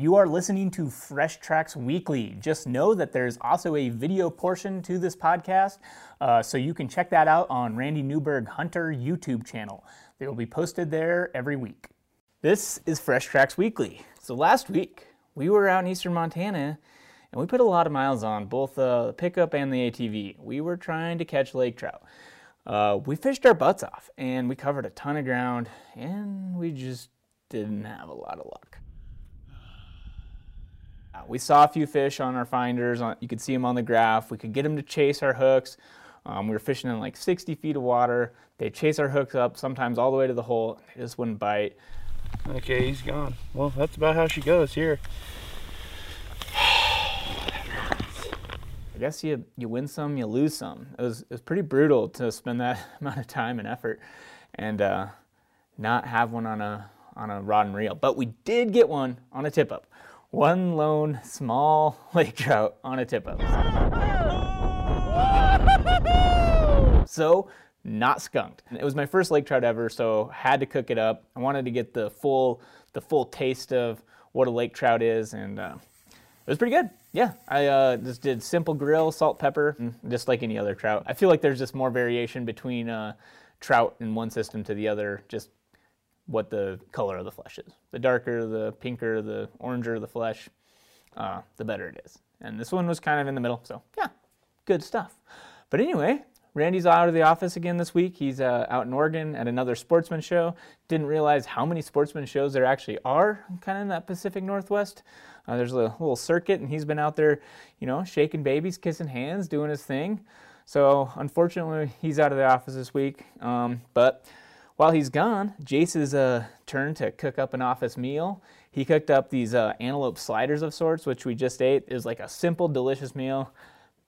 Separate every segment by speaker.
Speaker 1: You are listening to Fresh Tracks Weekly. Just know that there's also a video portion to this podcast, uh, so you can check that out on Randy Newberg Hunter YouTube channel. They will be posted there every week. This is Fresh Tracks Weekly. So last week, we were out in eastern Montana and we put a lot of miles on both uh, the pickup and the ATV. We were trying to catch lake trout. Uh, we fished our butts off and we covered a ton of ground and we just didn't have a lot of luck. Uh, we saw a few fish on our finders. You could see them on the graph. We could get them to chase our hooks. Um, we were fishing in like 60 feet of water. They'd chase our hooks up, sometimes all the way to the hole. They just wouldn't bite.
Speaker 2: Okay, he's gone. Well, that's about how she goes here.
Speaker 1: I guess you you win some, you lose some. It was it was pretty brutal to spend that amount of time and effort, and uh, not have one on a on a rod and reel. But we did get one on a tip up one lone small lake trout on a tip up. So, not skunked. It was my first lake trout ever, so had to cook it up. I wanted to get the full the full taste of what a lake trout is, and uh, it was pretty good. Yeah, I uh, just did simple grill, salt, pepper, just like any other trout. I feel like there's just more variation between uh, trout in one system to the other, just what the color of the flesh is. The darker, the pinker, the oranger the flesh, uh, the better it is. And this one was kind of in the middle, so yeah, good stuff. But anyway, Randy's out of the office again this week. He's uh, out in Oregon at another sportsman show. Didn't realize how many sportsman shows there actually are kind of in that Pacific Northwest. Uh, there's a little circuit, and he's been out there, you know, shaking babies, kissing hands, doing his thing. So unfortunately, he's out of the office this week. Um, but while he's gone, Jace's uh, turn to cook up an office meal. He cooked up these uh, antelope sliders of sorts, which we just ate. It was like a simple, delicious meal.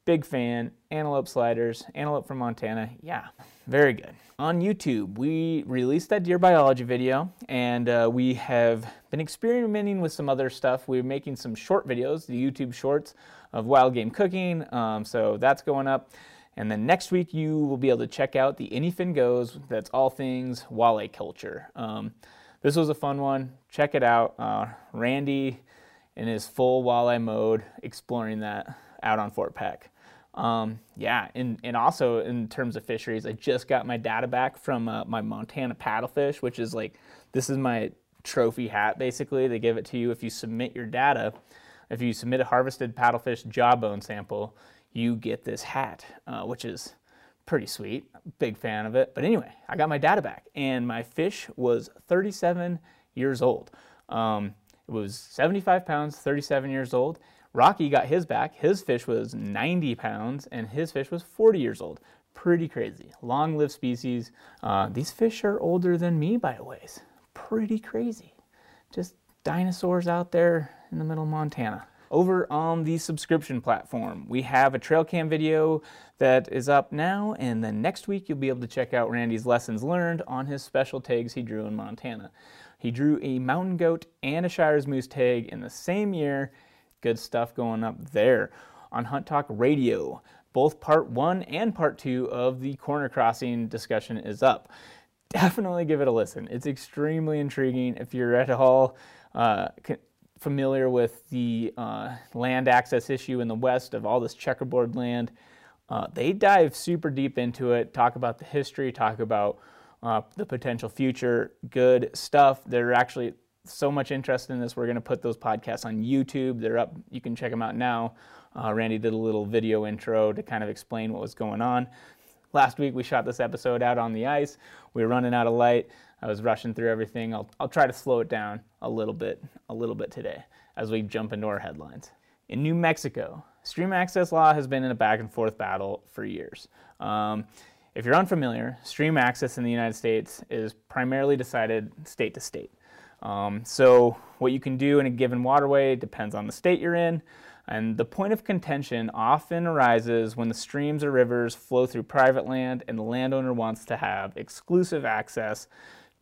Speaker 1: Big fan. Antelope sliders, antelope from Montana. Yeah, very good. On YouTube, we released that deer biology video, and uh, we have been experimenting with some other stuff. We're making some short videos, the YouTube shorts of wild game cooking. Um, so that's going up. And then next week, you will be able to check out the Anyfin Goes. That's all things walleye culture. Um, this was a fun one. Check it out. Uh, Randy in his full walleye mode, exploring that out on Fort Peck. Um, yeah, and, and also in terms of fisheries, I just got my data back from uh, my Montana paddlefish, which is like, this is my trophy hat basically. They give it to you if you submit your data. If you submit a harvested paddlefish jawbone sample, you get this hat, uh, which is pretty sweet. Big fan of it. But anyway, I got my data back, and my fish was 37 years old. Um, it was 75 pounds, 37 years old. Rocky got his back. His fish was 90 pounds, and his fish was 40 years old. Pretty crazy. Long lived species. Uh, these fish are older than me by a ways. Pretty crazy. Just dinosaurs out there in the middle of Montana over on the subscription platform. We have a trail cam video that is up now, and then next week you'll be able to check out Randy's lessons learned on his special tags he drew in Montana. He drew a mountain goat and a Shiras moose tag in the same year. Good stuff going up there. On Hunt Talk Radio, both part one and part two of the corner crossing discussion is up. Definitely give it a listen. It's extremely intriguing if you're at all uh, familiar with the uh, land access issue in the West of all this checkerboard land. Uh, they dive super deep into it, talk about the history, talk about uh, the potential future. Good stuff. They're actually so much interest in this. We're going to put those podcasts on YouTube. They're up. You can check them out now. Uh, Randy did a little video intro to kind of explain what was going on. Last week we shot this episode out on the ice. We were running out of light. I was rushing through everything. I'll, I'll try to slow it down a little bit, a little bit today as we jump into our headlines. In New Mexico, stream access law has been in a back and forth battle for years. Um, if you're unfamiliar, stream access in the United States is primarily decided state to state. Um, so, what you can do in a given waterway depends on the state you're in, and the point of contention often arises when the streams or rivers flow through private land and the landowner wants to have exclusive access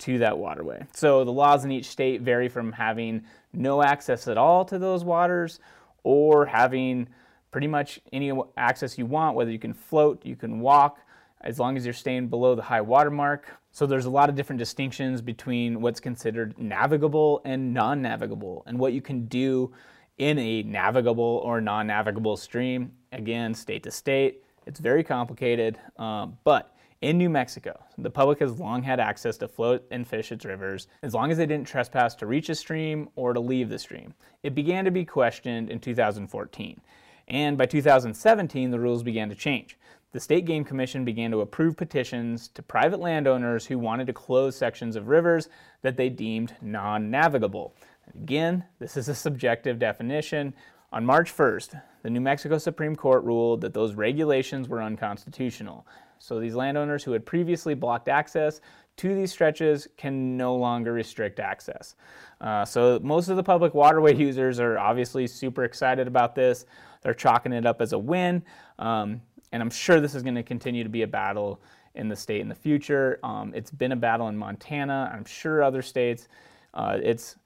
Speaker 1: to that waterway. So the laws in each state vary from having no access at all to those waters or having pretty much any access you want, whether you can float, you can walk, as long as you're staying below the high water mark. So there's a lot of different distinctions between what's considered navigable and non-navigable and what you can do in a navigable or non-navigable stream. Again, state to state, it's very complicated, um, but in New Mexico, the public has long had access to float and fish its rivers as long as they didn't trespass to reach a stream or to leave the stream. It began to be questioned in 2014, and by 2017, the rules began to change the State Game Commission began to approve petitions to private landowners who wanted to close sections of rivers that they deemed non navigable. Again, this is a subjective definition. On March 1st, the New Mexico Supreme Court ruled that those regulations were unconstitutional. So these landowners who had previously blocked access to these stretches can no longer restrict access. Uh, so most of the public waterway users are obviously super excited about this. They're chalking it up as a win. Um, and I'm sure this is going to continue to be a battle in the state in the future. Um, it's been a battle in Montana. I'm sure other states. Uh, it's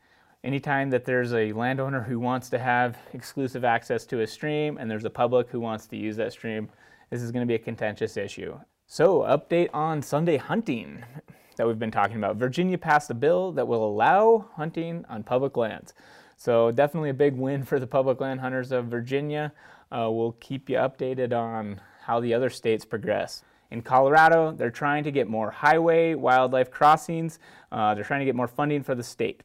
Speaker 1: anytime that there's a landowner who wants to have exclusive access to a stream and there's a public who wants to use that stream, this is going to be a contentious issue. So, update on Sunday hunting that we've been talking about. Virginia passed a bill that will allow hunting on public lands. So, definitely a big win for the public land hunters of Virginia. Uh, we'll keep you updated on how the other states progress. In Colorado, they're trying to get more highway wildlife crossings. Uh, they're trying to get more funding for the state.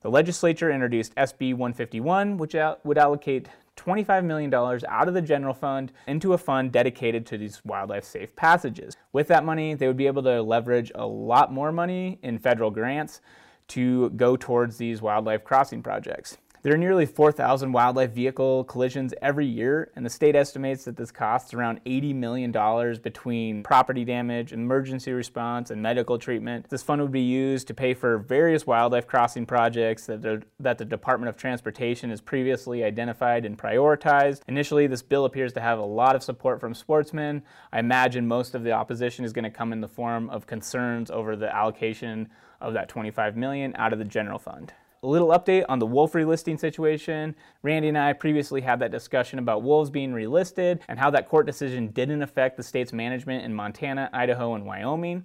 Speaker 1: The legislature introduced SB 151, which would allocate $25 million out of the general fund into a fund dedicated to these wildlife safe passages. With that money, they would be able to leverage a lot more money in federal grants to go towards these wildlife crossing projects. There are nearly 4,000 wildlife vehicle collisions every year, and the state estimates that this costs around $80 million between property damage, emergency response, and medical treatment. This fund would be used to pay for various wildlife crossing projects that, the, that the Department of Transportation has previously identified and prioritized. Initially, this bill appears to have a lot of support from sportsmen. I imagine most of the opposition is going to come in the form of concerns over the allocation of that 25 million out of the general fund. A little update on the wolf relisting situation. Randy and I previously had that discussion about wolves being relisted and how that court decision didn't affect the state's management in Montana, Idaho, and Wyoming.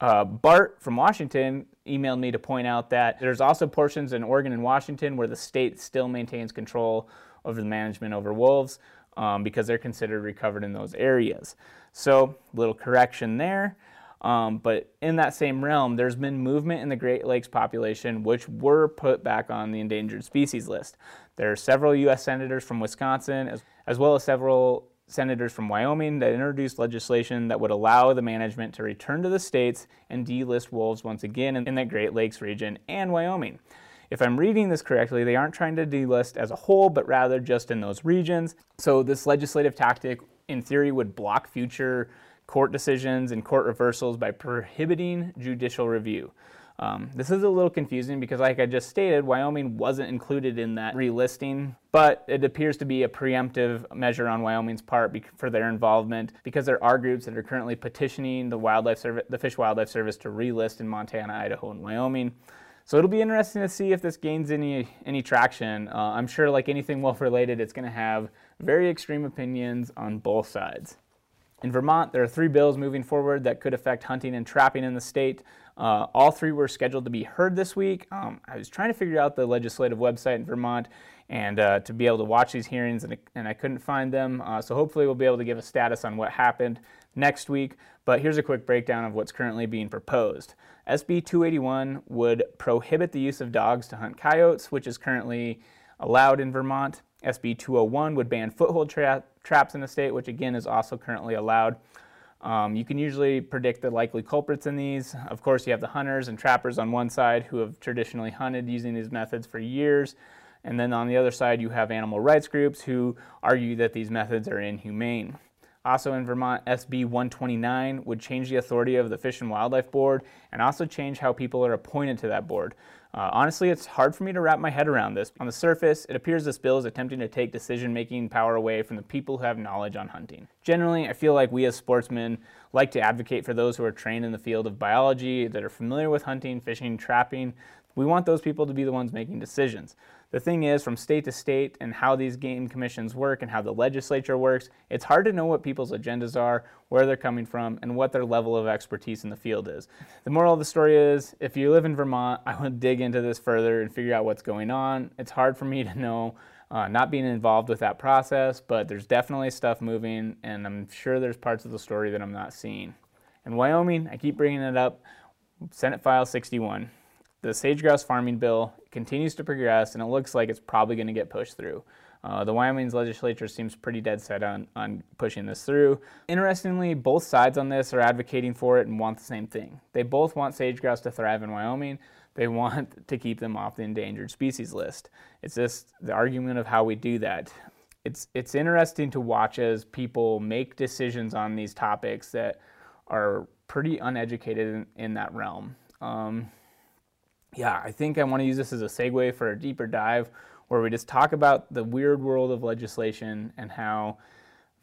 Speaker 1: Uh, Bart from Washington emailed me to point out that there's also portions in Oregon and Washington where the state still maintains control over the management over wolves um, because they're considered recovered in those areas. So, little correction there. Um, but in that same realm, there's been movement in the Great Lakes population, which were put back on the endangered species list. There are several U.S. senators from Wisconsin, as, as well as several senators from Wyoming that introduced legislation that would allow the management to return to the states and delist wolves once again in, in the Great Lakes region and Wyoming. If I'm reading this correctly, they aren't trying to delist as a whole, but rather just in those regions. So this legislative tactic, in theory, would block future court decisions and court reversals by prohibiting judicial review. Um, this is a little confusing because, like I just stated, Wyoming wasn't included in that relisting, but it appears to be a preemptive measure on Wyoming's part for their involvement because there are groups that are currently petitioning the wildlife service, the Fish Wildlife Service, to relist in Montana, Idaho, and Wyoming. So it'll be interesting to see if this gains any any traction. Uh, I'm sure, like anything wolf related, it's going to have very extreme opinions on both sides. In Vermont, there are three bills moving forward that could affect hunting and trapping in the state. Uh, all three were scheduled to be heard this week. Um, I was trying to figure out the legislative website in Vermont and uh, to be able to watch these hearings, and, and I couldn't find them. Uh, so hopefully, we'll be able to give a status on what happened next week. But here's a quick breakdown of what's currently being proposed. SB 281 would prohibit the use of dogs to hunt coyotes, which is currently allowed in Vermont. SB 201 would ban foothold tra- traps in the state, which again is also currently allowed. Um, you can usually predict the likely culprits in these. Of course, you have the hunters and trappers on one side who have traditionally hunted using these methods for years. And then on the other side, you have animal rights groups who argue that these methods are inhumane. Also in Vermont, SB 129 would change the authority of the Fish and Wildlife Board and also change how people are appointed to that board. Uh, honestly, it's hard for me to wrap my head around this. On the surface, it appears this bill is attempting to take decision making power away from the people who have knowledge on hunting. Generally, I feel like we as sportsmen like to advocate for those who are trained in the field of biology, that are familiar with hunting, fishing, trapping. We want those people to be the ones making decisions. The thing is, from state to state and how these game commissions work and how the legislature works, it's hard to know what people's agendas are, where they're coming from, and what their level of expertise in the field is. The moral of the story is if you live in Vermont, I to dig into this further and figure out what's going on. It's hard for me to know. Uh, not being involved with that process, but there's definitely stuff moving, and I'm sure there's parts of the story that I'm not seeing. In Wyoming, I keep bringing it up Senate File 61 the sage grouse farming bill continues to progress, and it looks like it's probably going to get pushed through. Uh, the Wyoming's legislature seems pretty dead set on, on pushing this through. Interestingly, both sides on this are advocating for it and want the same thing. They both want sage grouse to thrive in Wyoming. They want to keep them off the endangered species list. It's just the argument of how we do that. It's, it's interesting to watch as people make decisions on these topics that are pretty uneducated in, in that realm. Um, yeah, I think I want to use this as a segue for a deeper dive where we just talk about the weird world of legislation and how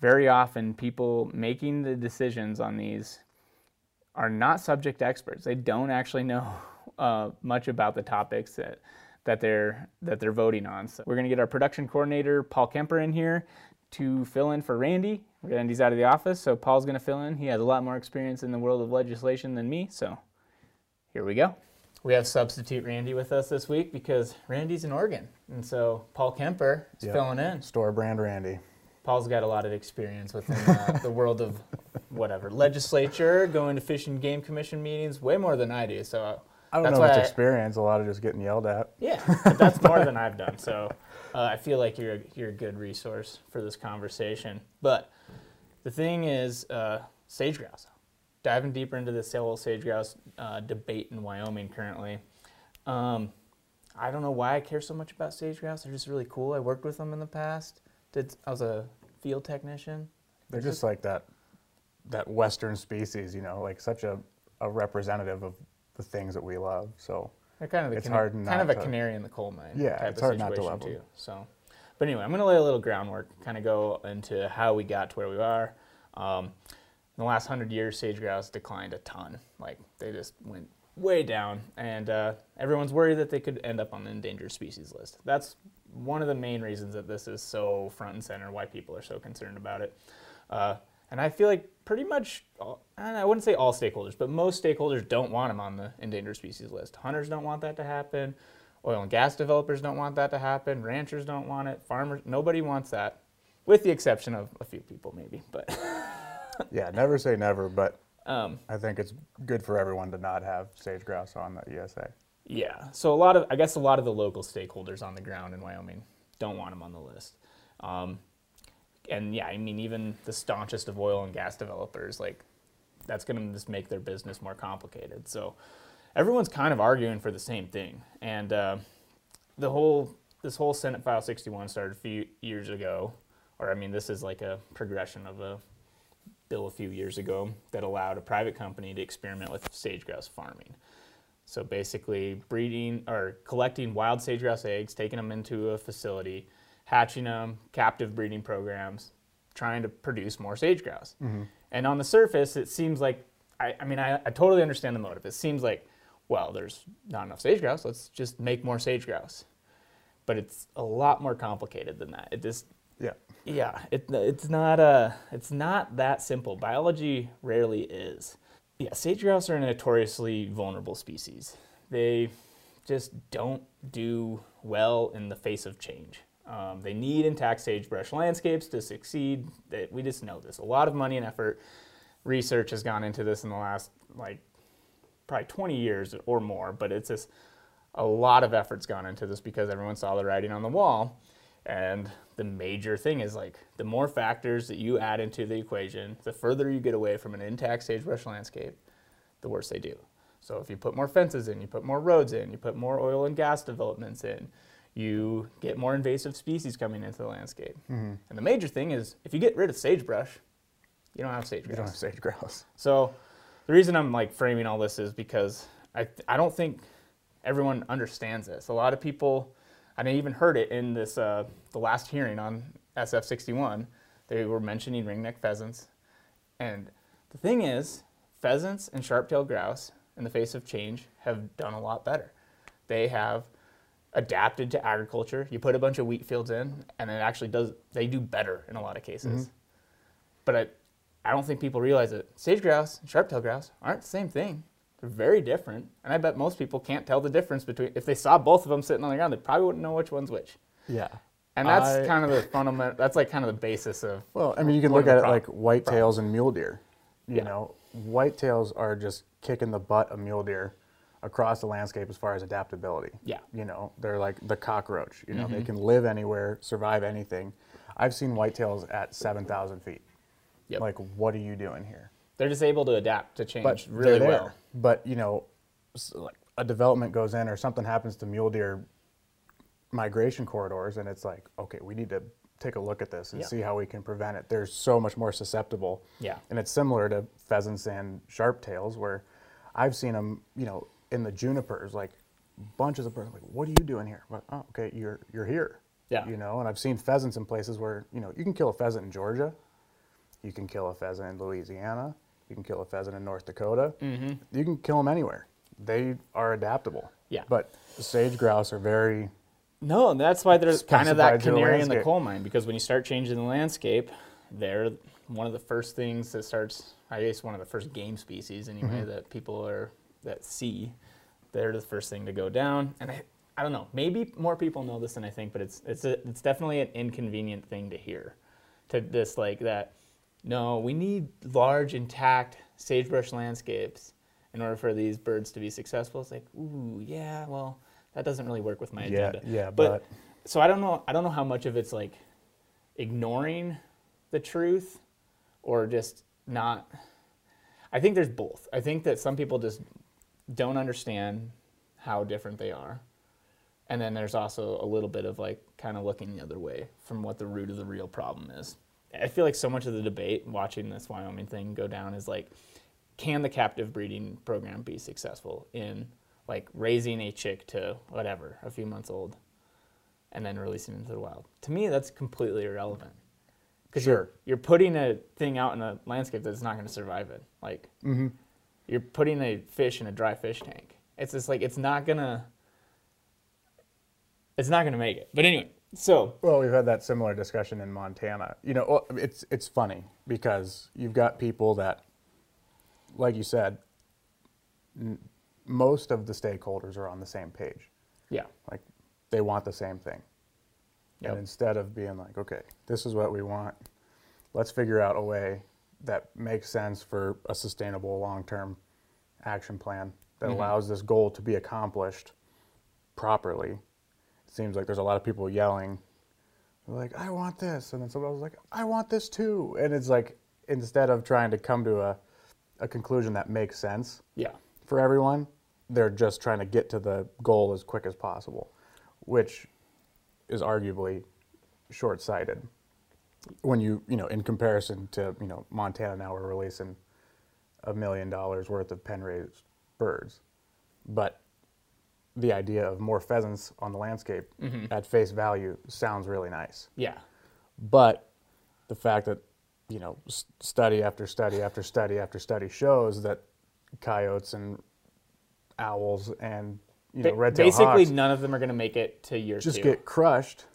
Speaker 1: very often people making the decisions on these are not subject experts. They don't actually know uh, much about the topics that that they're that they're voting on. So we're going to get our production coordinator Paul Kemper in here to fill in for Randy. Randy's out of the office, so Paul's going to fill in. He has a lot more experience in the world of legislation than me, so here we go we have substitute Randy with us this week because Randy's in Oregon. And so Paul Kemper is yep. filling in.
Speaker 3: Store brand Randy.
Speaker 1: Paul's got a lot of experience within uh, the world of whatever legislature, going to fish and game commission meetings, way more than I do. So
Speaker 3: I don't know I, experience. A lot of just getting yelled at.
Speaker 1: Yeah, but that's more than I've done. So uh, I feel like you're a, you're a good resource for this conversation. But the thing is, uh, sage grouse diving deeper into the whole sage grouse uh, debate in Wyoming currently. Um, I don't know why I care so much about sage grouse. They're just really cool. I worked with them in the past. Did I was a field technician.
Speaker 3: They're just, just like that that western species, you know, like such a, a representative of the things that we love. So
Speaker 1: they're kind of
Speaker 3: it's
Speaker 1: hard kind of a canary in the coal mine.
Speaker 3: Yeah,
Speaker 1: type
Speaker 3: it's
Speaker 1: of
Speaker 3: hard not to
Speaker 1: love too. Them. So, but anyway, I'm going to lay a little groundwork, kind of go into how we got to where we are. Um, in the last hundred years, sage grouse declined a ton. Like they just went way down, and uh, everyone's worried that they could end up on the endangered species list. That's one of the main reasons that this is so front and center. Why people are so concerned about it. Uh, and I feel like pretty much, all, I wouldn't say all stakeholders, but most stakeholders don't want them on the endangered species list. Hunters don't want that to happen. Oil and gas developers don't want that to happen. Ranchers don't want it. Farmers, nobody wants that, with the exception of a few people maybe. But
Speaker 3: yeah, never say never, but um, I think it's good for everyone to not have sage grouse on the ESA.
Speaker 1: Yeah, so a lot of, I guess, a lot of the local stakeholders on the ground in Wyoming don't want them on the list. Um, and yeah, I mean, even the staunchest of oil and gas developers, like, that's going to just make their business more complicated. So everyone's kind of arguing for the same thing. And uh, the whole, this whole Senate File 61 started a few years ago, or I mean, this is like a progression of a bill a few years ago that allowed a private company to experiment with sage grouse farming. So basically, breeding or collecting wild sage grouse eggs, taking them into a facility, hatching them, captive breeding programs, trying to produce more sage grouse. Mm-hmm. And on the surface, it seems like I, I mean, I, I, totally understand the motive. It seems like, well, there's not enough sage grouse. Let's just make more sage grouse. But it's a lot more complicated than that. It just
Speaker 3: yeah.
Speaker 1: Yeah, it, it's not uh, it's not that simple. Biology rarely is. Yeah, sage grouse are a notoriously vulnerable species. They just don't do well in the face of change. Um, they need intact sagebrush landscapes to succeed. They, we just know this. A lot of money and effort, research has gone into this in the last like probably 20 years or more. But it's just a lot of effort's gone into this because everyone saw the writing on the wall. And the major thing is like the more factors that you add into the equation, the further you get away from an intact sagebrush landscape, the worse they do. So if you put more fences in, you put more roads in, you put more oil and gas developments in, you get more invasive species coming into the landscape. Mm-hmm. And the major thing is if you get rid of sagebrush, you don't have sage
Speaker 3: You don't have sage grouse.
Speaker 1: So the reason I'm like framing all this is because I I don't think everyone understands this. A lot of people and I even heard it in this uh, the last hearing on SF61. They were mentioning ringneck pheasants, and the thing is, pheasants and sharp-tailed grouse, in the face of change, have done a lot better. They have adapted to agriculture. You put a bunch of wheat fields in, and it actually does. They do better in a lot of cases. But I, I don't think people realize that sage grouse and sharp-tailed grouse aren't the same thing. They're very different, and I bet most people can't tell the difference between. If they saw both of them sitting on the ground, they probably wouldn't know which one's which.
Speaker 3: Yeah.
Speaker 1: And that's
Speaker 3: I-
Speaker 1: kind of the fundamental. That's like kind of the basis of.
Speaker 3: Well, I mean, you can look at it like whitetails and mule deer. You
Speaker 1: Yeah.
Speaker 3: know, whitetails are just kicking the butt of mule deer across the landscape as far as adaptability.
Speaker 1: Yeah. Mm-hmm.
Speaker 3: You know, they're like the cockroach. You know, they can live anywhere, survive anything. I've seen whitetails at 7,000 feet.
Speaker 1: Yep.
Speaker 3: Like, what are you doing here?
Speaker 1: They're just able to adapt to change
Speaker 3: But
Speaker 1: really
Speaker 3: there.
Speaker 1: well.
Speaker 3: But you know, like a development goes in or something happens to mule deer migration corridors, and it's like, okay, we need to take a look at this and
Speaker 1: Yeah.
Speaker 3: see how we can prevent it. They're so much more susceptible.
Speaker 1: Yeah.
Speaker 3: And it's similar to pheasants and sharp tails, where I've seen them, you know, in the junipers, like bunches of birds. Like, what are you doing here? But oh, okay, you're you're here.
Speaker 1: Yeah.
Speaker 3: You know, and I've seen pheasants in places where you know you can kill a pheasant in Georgia, you can kill a pheasant in Louisiana, you can kill a pheasant in North Dakota. Mm-hmm. You can kill them anywhere. They are adaptable.
Speaker 1: Yeah.
Speaker 3: But sage grouse are very
Speaker 1: No, and that's why there's kind of that
Speaker 3: Specified to the
Speaker 1: canary in the coal mine because when you start changing the landscape, they're one of the first things that starts. I guess one of the first game species anyway
Speaker 3: Mm-hmm.
Speaker 1: that people are that see. They're the first thing to go down, and I, I don't know. Maybe more people know this than I think, but it's it's a, it's definitely an inconvenient thing to hear. To this like that. No, we need large, intact sagebrush landscapes in order for these birds to be successful. It's like, ooh, yeah, well, that doesn't really work with my
Speaker 3: Yeah,
Speaker 1: agenda.
Speaker 3: yeah,
Speaker 1: but,
Speaker 3: but-
Speaker 1: so I don't know. I don't know how much of it's like ignoring the truth or just not. I think there's both. I think that some people just don't understand how different they are. And then there's also a little bit of like kind of looking the other way from what the root of the real problem is. I feel like so much of the debate watching this Wyoming thing go down is like, can the captive breeding program be successful in like raising a chick to whatever, a few months old, and then releasing it into the wild? To me, that's completely irrelevant. Because
Speaker 3: Sure.
Speaker 1: you're, you're putting a thing out in a landscape that's not going to survive it. Like, mm-hmm. you're putting a fish in a dry fish tank. It's just like, it's not going to, it's not going to make it. But anyway, so
Speaker 3: Well, we've had that similar discussion in Montana. You know, it's it's funny because you've got people that, like you said, n- most of the stakeholders are on the same page.
Speaker 1: yeah,
Speaker 3: Like, they want the same thing.
Speaker 1: Yep.
Speaker 3: And instead of being like, okay, this is what we want, let's figure out a way that makes sense for a sustainable long-term action plan that
Speaker 1: Mm-hmm.
Speaker 3: allows this goal to be accomplished properly. Seems like there's a lot of people yelling, they're like, I want this. And then someone else is like, I want this too. And it's like, instead of trying to come to a, a conclusion that makes sense
Speaker 1: yeah,
Speaker 3: for everyone, they're just trying to get to the goal as quick as possible, which is arguably short-sighted. When you, you know, in comparison to, you know, Montana now we're releasing a million dollars worth of pen-raised birds, but the idea of more pheasants on the landscape mm-hmm. at face value sounds really nice.
Speaker 1: yeah,
Speaker 3: But the fact that, you know, study after study after study after study shows that coyotes and owls and you know
Speaker 1: Ba-
Speaker 3: red-tailed
Speaker 1: basically
Speaker 3: hawks
Speaker 1: none of them are going to make it to year
Speaker 3: just
Speaker 1: two.
Speaker 3: get crushed,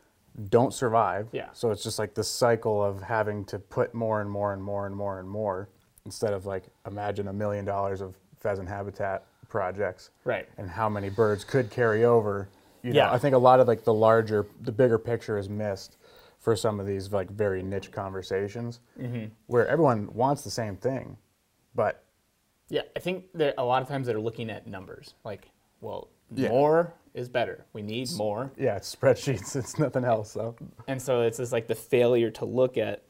Speaker 3: don't survive.
Speaker 1: Yeah.
Speaker 3: So it's just like this cycle of having to put more and more and more and more and more instead of like imagine a million dollars of pheasant habitat projects.
Speaker 1: Right.
Speaker 3: And how many birds could carry over. You know,
Speaker 1: Yeah.
Speaker 3: I think a lot of like the larger, the bigger picture is missed for some of these like very niche conversations
Speaker 1: Mm-hmm.
Speaker 3: where everyone wants the same thing, but
Speaker 1: Yeah, I think that a lot of times they're looking at numbers. Like, well,
Speaker 3: Yeah.
Speaker 1: more is better. We need more.
Speaker 3: yeah, it's spreadsheets. It's nothing else. So
Speaker 1: And so it's just like the failure to look at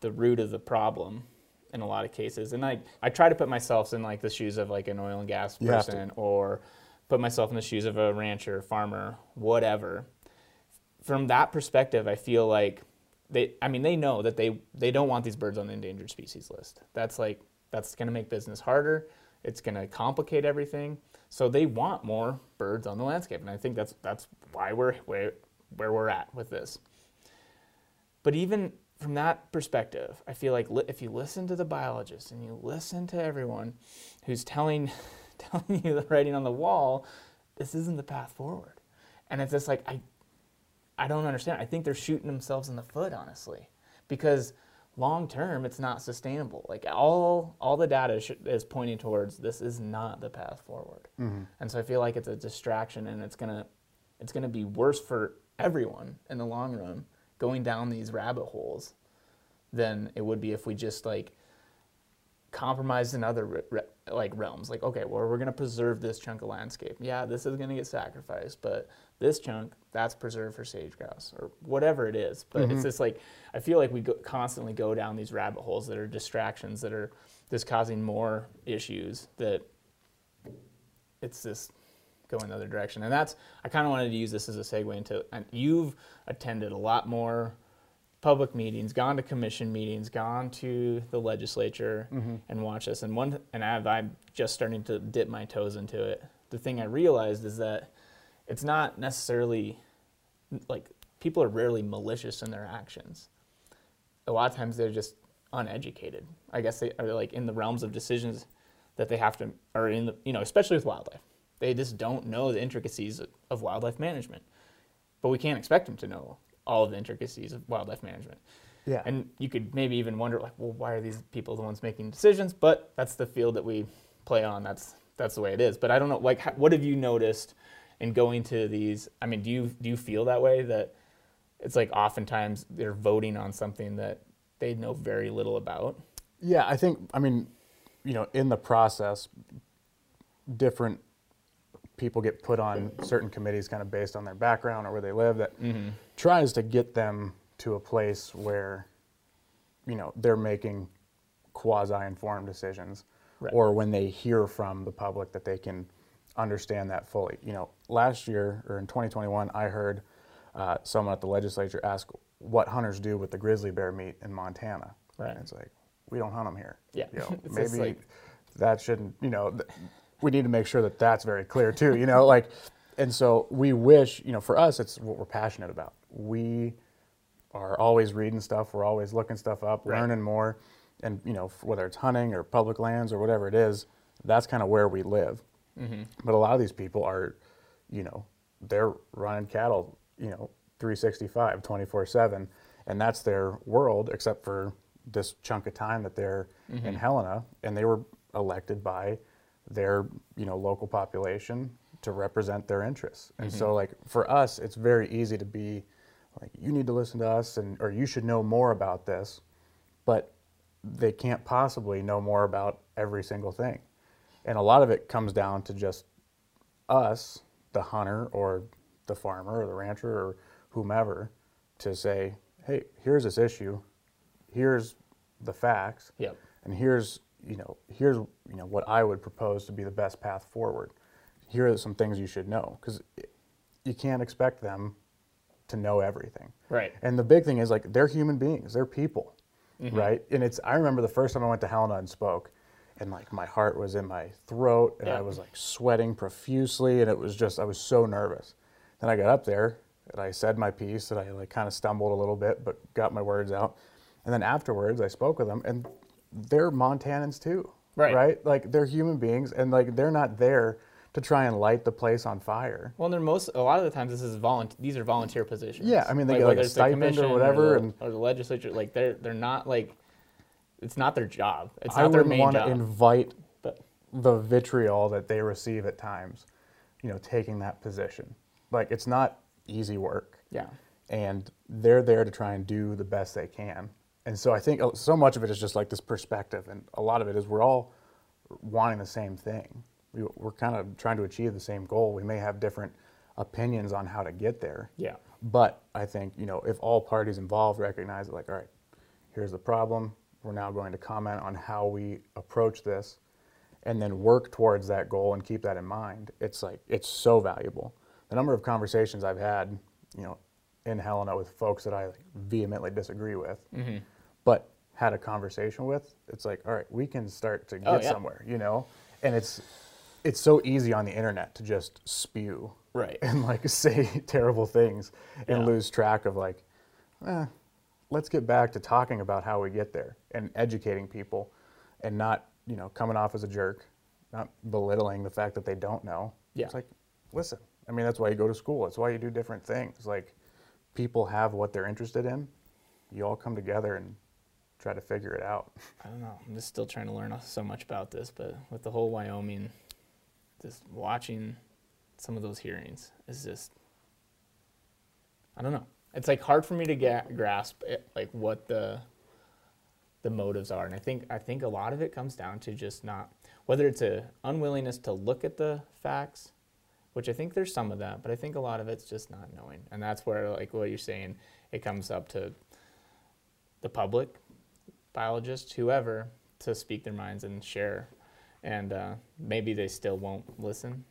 Speaker 1: the root of the problem in a lot of cases. And I, I try to put myself in like the shoes of like an oil and gas person or put myself in the shoes of a rancher, farmer, whatever. From that perspective, I feel like they I mean they know that they they don't want these birds on the endangered species list. That's like that's going to make business harder. It's going to complicate everything. So they want more birds on the landscape, and I think that's that's why we're where where we're at with this. But even from that perspective, I feel like li- if you listen to the biologists and you listen to everyone who's telling telling you the writing on the wall, this isn't the path forward. and it's just like I, I don't understand. I think they're shooting themselves in the foot, honestly, because long term it's not sustainable. Like all all the data is pointing towards this is not the path forward, mm-hmm. and so I feel like it's a distraction, and it's gonna it's gonna be worse for everyone in the long run going down these rabbit holes than it would be if we just like compromised in other re- re- like realms. Like, okay, well, we're gonna preserve this chunk of landscape. Yeah, this is gonna get sacrificed, but this chunk that's preserved for sage grouse or whatever it is. But it's mm-hmm. just like I feel like we go, constantly go down these rabbit holes that are distractions that are just causing more issues that it's just going the other direction. And that's I kind of wanted to use this as a segue into. And you've attended a lot more public meetings, gone to commission meetings, gone to the legislature, mm-hmm. and watched this. And one, and I've, I'm just starting to dip my toes into it. The thing I realized is that it's not necessarily like people are rarely malicious in their actions. A lot of times they're just uneducated. I guess they are like in the realms of decisions that they have to, or in the, you know, especially with wildlife. They just don't know the intricacies of wildlife management. But we can't expect them to know all of the intricacies of wildlife management.
Speaker 3: Yeah.
Speaker 1: And you could maybe even wonder, like, well, why are these people the ones making decisions? But that's the field that we play on. That's that's the way it is. But I don't know, like, how, what have you noticed in going to these? I mean, do you do you feel that way that it's like oftentimes they're voting on something that they know very little about?
Speaker 3: Yeah, I think, I mean, you know, in the process, different people get put on certain committees kind of based on their background or where they live that tries to get them to a place where, you know, they're making quasi informed decisions
Speaker 1: Right.
Speaker 3: or when they hear from the public that they can understand that fully. You know, last year or in 2021, I heard uh, someone at the legislature ask what hunters do with the grizzly bear meat in Montana.
Speaker 1: Right.
Speaker 3: And it's like, we don't hunt them here.
Speaker 1: Yeah.
Speaker 3: You know, maybe
Speaker 1: like-
Speaker 3: that shouldn't, you know, th- we need to make sure that that's very clear too, you know, like, and so we wish, you know, for us, it's what we're passionate about. We are always reading stuff, we're always looking stuff up,
Speaker 1: Right.
Speaker 3: learning more, and, you know, whether it's hunting or public lands or whatever it is, that's kind of where we live. Mm-hmm. But a lot of these people are, you know, they're running cattle, you know, 365, 24 7, and that's their world, except for this chunk of time that they're mm-hmm. in Helena, and they were elected by their, you know, local population to represent their interests. And so, mm-hmm. like, for us, it's very easy to be like, you need to listen to us, and or you should know more about this, but they can't possibly know more about every single thing. And a lot of it comes down to just us, the hunter or the farmer or the rancher or whomever, to say, hey, here's this issue, here's the facts,
Speaker 1: Yep.
Speaker 3: and here's you know here's you know what I would propose to be the best path forward. Here are some things you should know because you can't expect them to know everything.
Speaker 1: Right.
Speaker 3: And the big thing is like they're human beings, they're people, mm-hmm. right? And it's I remember the first time I went to Helena and spoke, and like my heart was in my throat, and
Speaker 1: Yeah.
Speaker 3: I was like sweating profusely, and it was just I was so nervous. Then I got up there and I said my piece, and I like kind of stumbled a little bit, but got my words out. And then afterwards, I spoke with them, and they're Montanans too,
Speaker 1: Right.
Speaker 3: Right? Like they're human beings, and like they're not there to try and light the place on fire.
Speaker 1: Well, they're most a lot of the times this is volunteer. These are volunteer positions.
Speaker 3: Yeah, I mean, they get, like, a
Speaker 1: the
Speaker 3: stipend or whatever,
Speaker 1: the,
Speaker 3: and-
Speaker 1: or the legislature. Like they're they're not like it's not their job. It's
Speaker 3: I
Speaker 1: not their
Speaker 3: wouldn't want to invite
Speaker 1: but
Speaker 3: the vitriol that they receive at times, you know, taking that position. Like it's not easy work.
Speaker 1: yeah,
Speaker 3: And they're there to try and do the best they can. And so I think uh, so much of it is just like this perspective, and a lot of it is we're all wanting the same thing. We, we're kind of trying to achieve the same goal. We may have different opinions on how to get there.
Speaker 1: yeah,
Speaker 3: But I think, you know, if all parties involved recognize it, like, all right, here's the problem. We're now going to comment on how we approach this and then work towards that goal and keep that in mind. It's like, it's so valuable. The number of conversations I've had, you know, in Helena with folks that I like, vehemently disagree with, but had a conversation with, it's like, all right, we can start to get
Speaker 1: Oh, yeah.
Speaker 3: somewhere, you know? And it's, it's so easy on the internet to just spew
Speaker 1: right.
Speaker 3: and like say terrible things and
Speaker 1: Yeah.
Speaker 3: lose track of like, eh, let's get back to talking about how we get there and educating people and not, you know, coming off as a jerk, not belittling the fact that they don't know.
Speaker 1: Yeah.
Speaker 3: It's like, listen, I mean, that's why you go to school. That's why you do different things. Like, people have what they're interested in. You all come together and try to figure it out.
Speaker 1: I don't know. I'm just still trying to learn so much about this, but with the whole Wyoming, just watching some of those hearings is just, I don't know. It's like hard for me to grasp it, like what the the motives are, and I think I think a lot of it comes down to just not whether it's a unwillingness to look at the facts, which I think there's some of that, but I think a lot of it's just not knowing, and that's where like what you're saying, it comes up to the public, biologists, whoever, to speak their minds and share, and uh, maybe they still won't listen.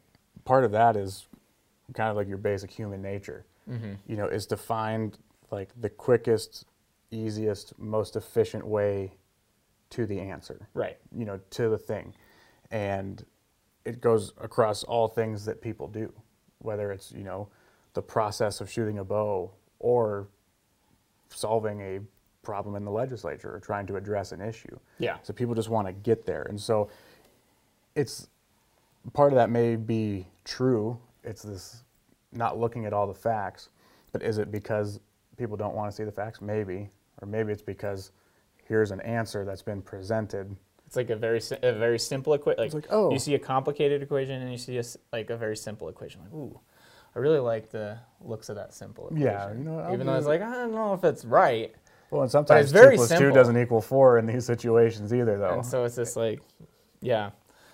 Speaker 3: Part of that is kind of like your basic human nature. You know, is to find like the quickest, easiest, most efficient way to the answer.
Speaker 1: Right.
Speaker 3: you know, to the thing. And it goes across all things that people do, whether it's, you know, the process of shooting a bow or solving a problem in the legislature or trying to address an issue.
Speaker 1: Yeah.
Speaker 3: So people just want to get there. And so it's part of that may be true. It's this not looking at all the facts, but is it because people don't want to see the facts? Maybe. Or maybe it's because here's an answer that's been presented
Speaker 1: It's like a very a very simple equation. Like,
Speaker 3: like, oh.
Speaker 1: you see a complicated equation and you see a like a very simple equation. Like, ooh, I really like the looks of that simple equation.
Speaker 3: Yeah, you know, I'll
Speaker 1: even though
Speaker 3: do
Speaker 1: it's
Speaker 3: it.
Speaker 1: like I don't know if it's right,
Speaker 3: Well, and sometimes two plus
Speaker 1: simple.
Speaker 3: two doesn't equal four in these situations either, though.
Speaker 1: and so it's just like, yeah.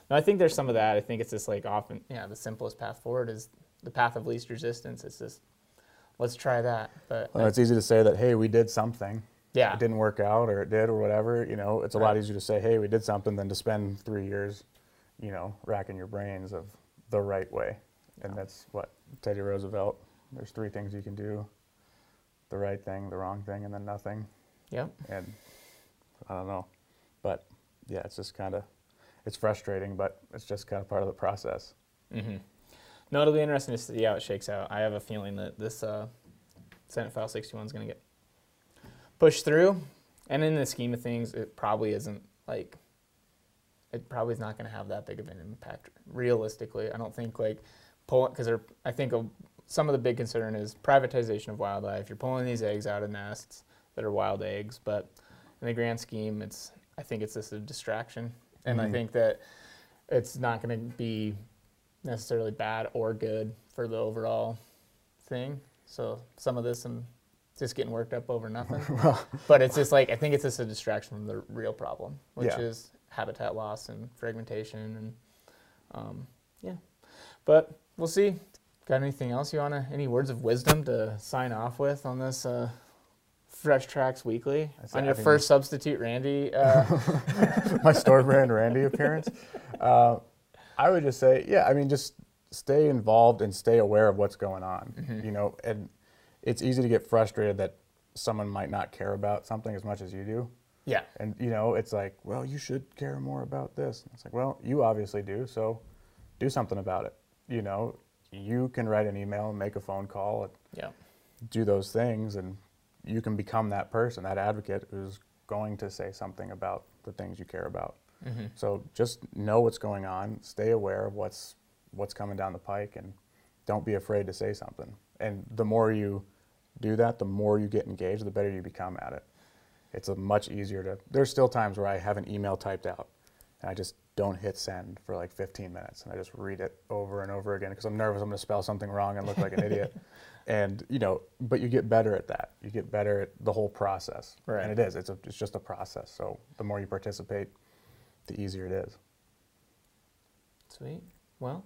Speaker 1: No, I think there's some of that. I think it's just like often, yeah, the simplest path forward is the path of least resistance. It's just let's try that. But
Speaker 3: well, it's easy to say that, hey, we did something.
Speaker 1: yeah,
Speaker 3: It didn't work out, or it did, or whatever. You know, it's a lot easier to say, hey, we did something, than to spend three years, you know, racking your brains of the right way. And that's what Teddy Roosevelt. There's three things you can do: the right thing, the wrong thing, and then nothing.
Speaker 1: yep.
Speaker 3: And I don't know, but yeah, it's just kind of, it's frustrating, but it's just kind of part of the process.
Speaker 1: Mm-hmm. No, it'll be interesting to see how it shakes out. I have a feeling that this uh, Senate File 61 is going to get pushed through, and in the scheme of things, it probably isn't like it probably is not going to have that big of an impact. Realistically, I don't think like pull because I think a, some of the big concern is privatization of wildlife. You're pulling these eggs out of nests that are wild eggs, but in the grand scheme, it's I think it's just a distraction, and I
Speaker 3: Mhm.
Speaker 1: think that it's not going to be necessarily bad or good for the overall thing. So some of this I'm just getting worked up over nothing. but it's just like I think it's just a distraction from the real problem, which
Speaker 3: Yeah.
Speaker 1: is habitat loss and fragmentation and um, yeah. But we'll see. Got anything else you wanna any words of wisdom to sign off with on this uh, Fresh Tracks Weekly on your first substitute Randy? Uh,
Speaker 3: my store brand Randy appearance. Uh, I would just say, yeah, I mean, just stay involved and stay aware of what's going on.
Speaker 1: Mm-hmm.
Speaker 3: You know, and it's easy to get frustrated that someone might not care about something as much as you do.
Speaker 1: yeah.
Speaker 3: And you know, it's like, well, you should care more about this. And it's like, well, you obviously do, so do something about it. You know, you can write an email, and make a phone call,
Speaker 1: Yeah.
Speaker 3: do those things, and you can become that person, that advocate who's going to say something about the things you care about.
Speaker 1: Mm-hmm.
Speaker 3: So just know what's going on, stay aware of what's what's coming down the pike, and don't be afraid to say something. And the more you do that, the more you get engaged, the better you become at it. It's a much easier to. There's still times where I have an email typed out, and I just don't hit send for like 15 minutes, and I just read it over and over again because I'm nervous I'm going to spell something wrong and look like an idiot. And you know, but you get better at that. You get better at the whole process,
Speaker 1: Right.
Speaker 3: and it is. It's a, it's just a process. So the more you participate, the easier it is.
Speaker 1: Sweet. Well,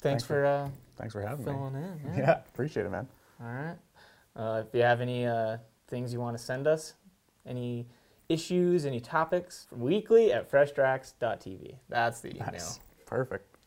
Speaker 1: thanks
Speaker 3: Thank you.
Speaker 1: for uh,
Speaker 3: Thanks for having
Speaker 1: filling
Speaker 3: me.
Speaker 1: in.
Speaker 3: Yeah, appreciate it, man.
Speaker 1: All right. Uh, if you have any uh, things you want to send us, any issues, any topics, weekly at freshtracks.tv. That's the email.
Speaker 3: Nice. Perfect.